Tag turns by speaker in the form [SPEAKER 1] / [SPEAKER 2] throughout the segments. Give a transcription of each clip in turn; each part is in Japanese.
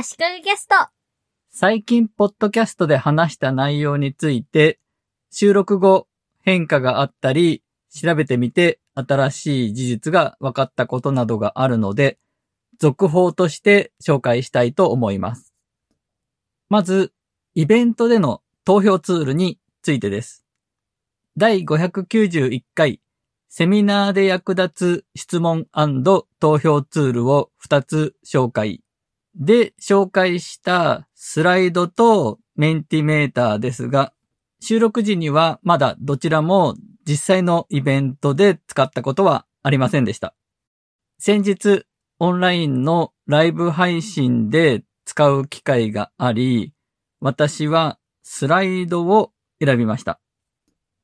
[SPEAKER 1] 足利ゲスト。
[SPEAKER 2] 最近、ポッドキャストで話した内容について、収録後、変化があったり、調べてみて新しい事実が分かったことなどがあるので、続報として紹介したいと思います。まず、イベントでの投票ツールについてです。第591回セミナーで役立つ質問投票ツールを2つ紹介。で、紹介したスライドとメンティメーターですが、収録時にはまだどちらも実際のイベントで使ったことはありませんでした。先日、オンラインのライブ配信で使う機会があり、私はスライドを選びました。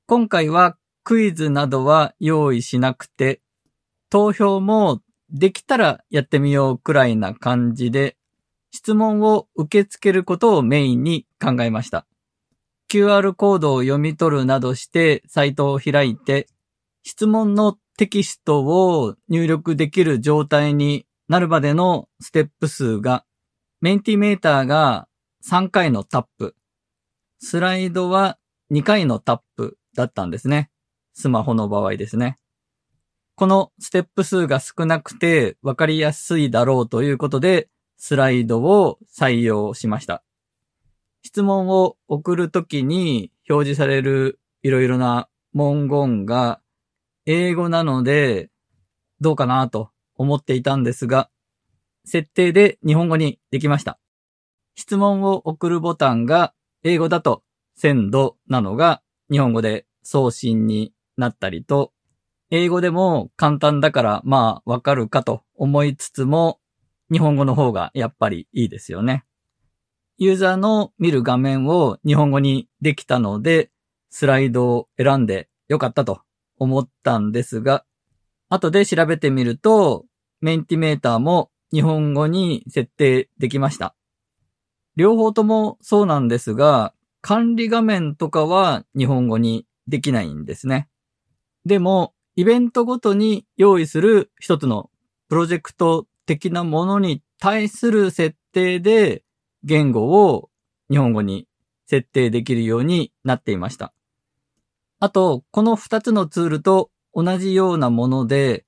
[SPEAKER 2] 今回はクイズなどは用意しなくて、投票もできたらやってみようくらいな感じで、質問を受け付けることをメインに考えました。QR コードを読み取るなどしてサイトを開いて、質問のテキストを入力できる状態になるまでのステップ数が、メンティメーターが3回のタップ、スライドは2回のタップだったんですね。スマホの場合ですね。このステップ数が少なくて分かりやすいだろうということで、スライドを採用しました。質問を送るときに表示されるいろいろな文言が英語なのでどうかなと思っていたんですが、設定で日本語にできました。質問を送るボタンが英語だと鮮度なのが日本語で送信になったりと、英語でも簡単だからまあわかるかと思いつつも、日本語の方がやっぱりいいですよね。ユーザーの見る画面を日本語にできたので、スライドを選んでよかったと思ったんですが、後で調べてみると、メンティメーターも日本語に設定できました。両方ともそうなんですが、管理画面とかは日本語にできないんですね。でも、イベントごとに用意する一つのプロジェクト的なものに対する設定で言語を日本語に設定できるようになっていました。あと、この二つのツールと同じようなもので、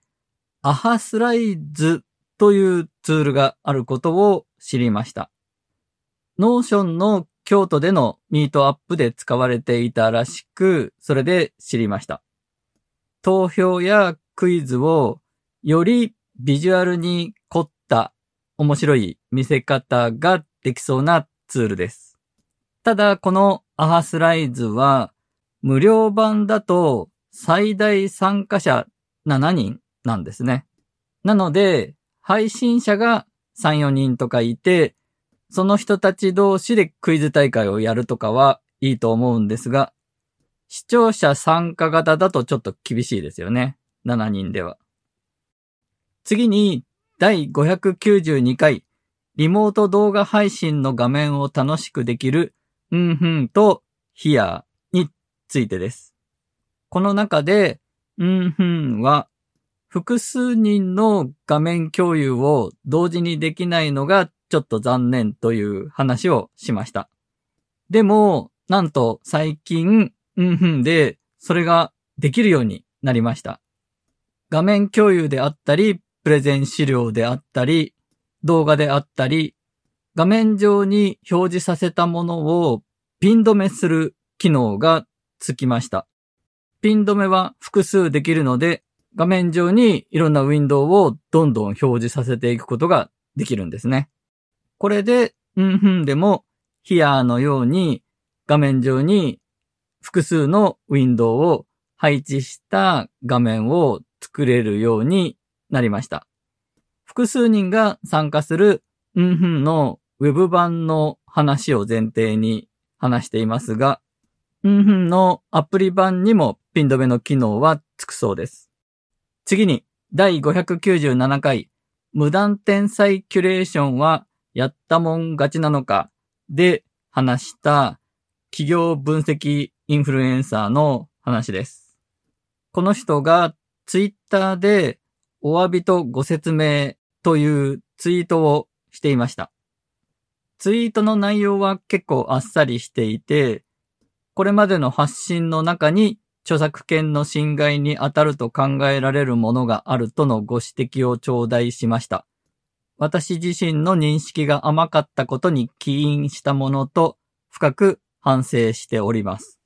[SPEAKER 2] AhaSlides というツールがあることを知りました。 Notion の京都でのミートアップで使われていたらしく、それで知りました。投票やクイズをよりビジュアルに面白い見せ方ができそうなツールです。ただ、この AhaSlides は無料版だと最大参加者7人なんですね。なので、配信者が3、4人とかいて、その人たち同士でクイズ大会をやるとかはいいと思うんですが、視聴者参加型だとちょっと厳しいですよね。7人では。次に、第592回、リモート動画配信の画面を楽しくできる、うんふんと、ヒアについてです。この中で、うんふんは、複数人の画面共有を同時にできないのがちょっと残念という話をしました。でも、なんと最近、うんふんで、それができるようになりました。画面共有であったり、プレゼン資料であったり、動画であったり、画面上に表示させたものをピン止めする機能がつきました。ピン止めは複数できるので、画面上にいろんなウィンドウをどんどん表示させていくことができるんですね。これで、うんふんでも、ヒアーのように画面上に複数のウィンドウを配置した画面を作れるようになりました。複数人が参加するうんふんのウェブ版の話を前提に話していますが、うんふんのアプリ版にもピン止めの機能はつくそうです。次に、第597回、無断転載キュレーションはやったもん勝ちなのかで話した企業分析インフルエンサーの話です。この人がツイッターでお詫びとご説明というツイートをしていました。ツイートの内容は結構あっさりしていて、これまでの発信の中に著作権の侵害に当たると考えられるものがあるとのご指摘を頂戴しました。私自身の認識が甘かったことに起因したものと深く反省しております。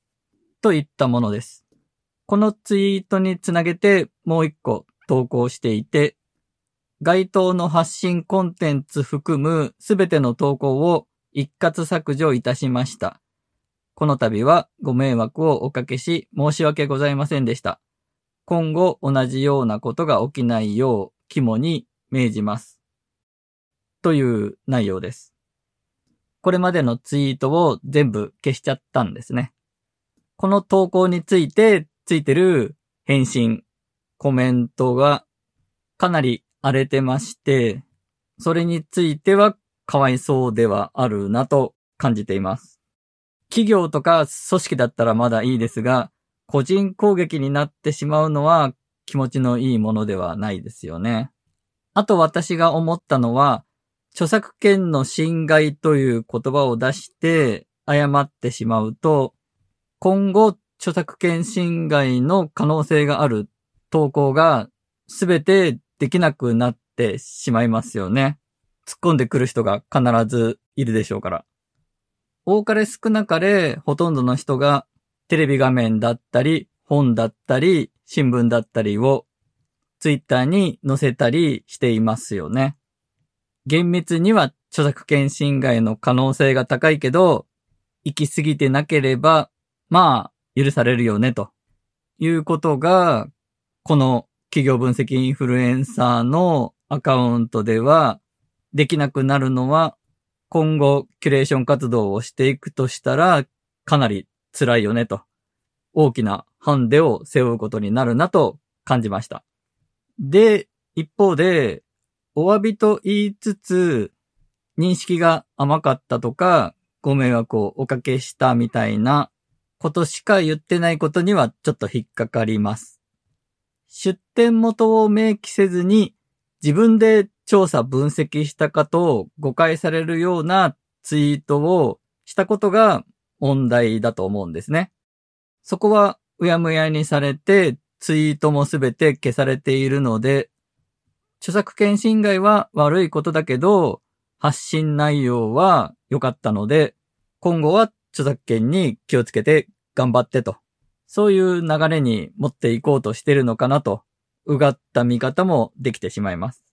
[SPEAKER 2] といったものです。このツイートにつなげてもう一個投稿していて、該当の発信コンテンツ含むすべての投稿を一括削除いたしました。この度はご迷惑をおかけし申し訳ございませんでした。今後同じようなことが起きないよう肝に銘じます。という内容です。これまでのツイートを全部消しちゃったんですね。この投稿についてついてる返信、コメントがかなり荒れてまして、それについてはかわいそうではあるなと感じています。企業とか組織だったらまだいいですが、個人攻撃になってしまうのは気持ちのいいものではないですよね。あと私が思ったのは、著作権の侵害という言葉を出して誤ってしまうと、今後著作権侵害の可能性がある投稿がすべてできなくなってしまいますよね。突っ込んでくる人が必ずいるでしょうから。多かれ少なかれほとんどの人がテレビ画面だったり、本だったり、新聞だったりをツイッターに載せたりしていますよね。厳密には著作権侵害の可能性が高いけど、行き過ぎてなければ、まあ、許されるよね、ということが、この企業分析インフルエンサーのアカウントでは、できなくなるのは、今後、キュレーション活動をしていくとしたら、かなり辛いよね、と。大きなハンデを背負うことになるなと感じました。で、一方で、お詫びと言いつつ、認識が甘かったとか、ご迷惑をおかけしたみたいなことしか言ってないことにはちょっと引っかかります。出典元を明記せずに自分で調査分析したかと誤解されるようなツイートをしたことが問題だと思うんですね。そこはうやむやにされてツイートもすべて消されているので、著作権侵害は悪いことだけど、発信内容は良かったので、今後は著作権に気をつけて頑張ってと。そういう流れに持っていこうとしてるのかなと、うがった見方もできてしまいます。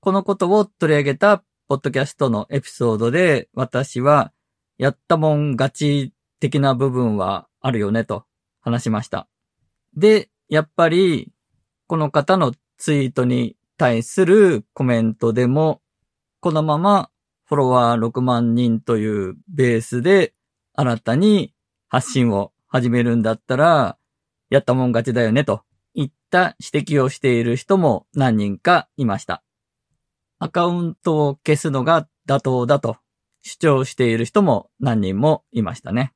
[SPEAKER 2] このことを取り上げたポッドキャストのエピソードで私は、やったもん勝ち的な部分はあるよねと話しました。で、やっぱり、この方のツイートに対するコメントでも、このままフォロワー6万人というベースで新たに発信を始めるんだったら、やったもん勝ちだよねといった指摘をしている人も何人かいました。アカウントを消すのが妥当だと主張している人も何人もいましたね。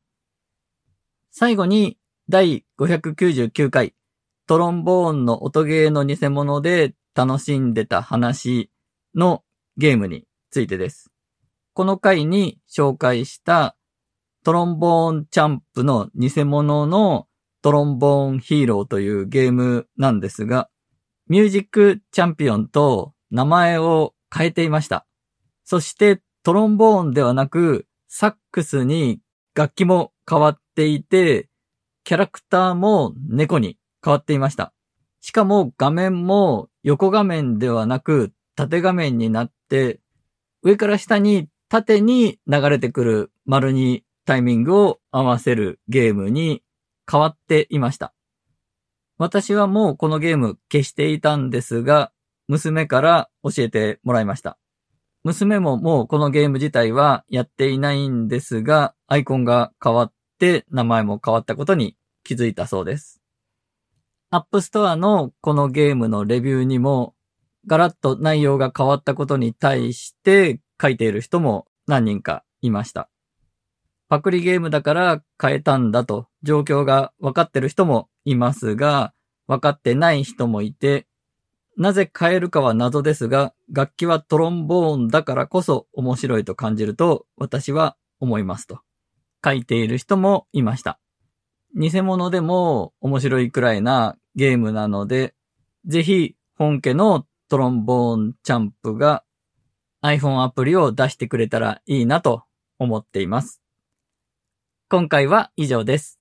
[SPEAKER 2] 最後に第599回トロンボーンの音ゲーの偽物で楽しんでた話のゲームについてです。この回に紹介したトロンボーンチャンプの偽物のトロンボーンヒーローというゲームなんですが、ミュージックチャンピオンと名前を変えていました。そしてトロンボーンではなくサックスに楽器も変わっていて、キャラクターも猫に変わっていました。しかも画面も横画面ではなく縦画面になって、上から下に縦に流れてくる丸にタイミングを合わせるゲームに変わっていました。私はもうこのゲーム消していたんですが、娘から教えてもらいました。娘ももうこのゲーム自体はやっていないんですが、アイコンが変わって名前も変わったことに気づいたそうです。 App Store のこのゲームのレビューにも、ガラッと内容が変わったことに対して書いている人も何人かいました。パクリゲームだから変えたんだと状況が分かってる人もいますが、分かってない人もいて、なぜ変えるかは謎ですが、楽器はトロンボーンだからこそ面白いと感じると私は思いますと。書いている人もいました。偽物でも面白いくらいなゲームなので、ぜひ本家のトロンボーンチャンプが iPhone アプリを出してくれたらいいなと思っています。今回は以上です。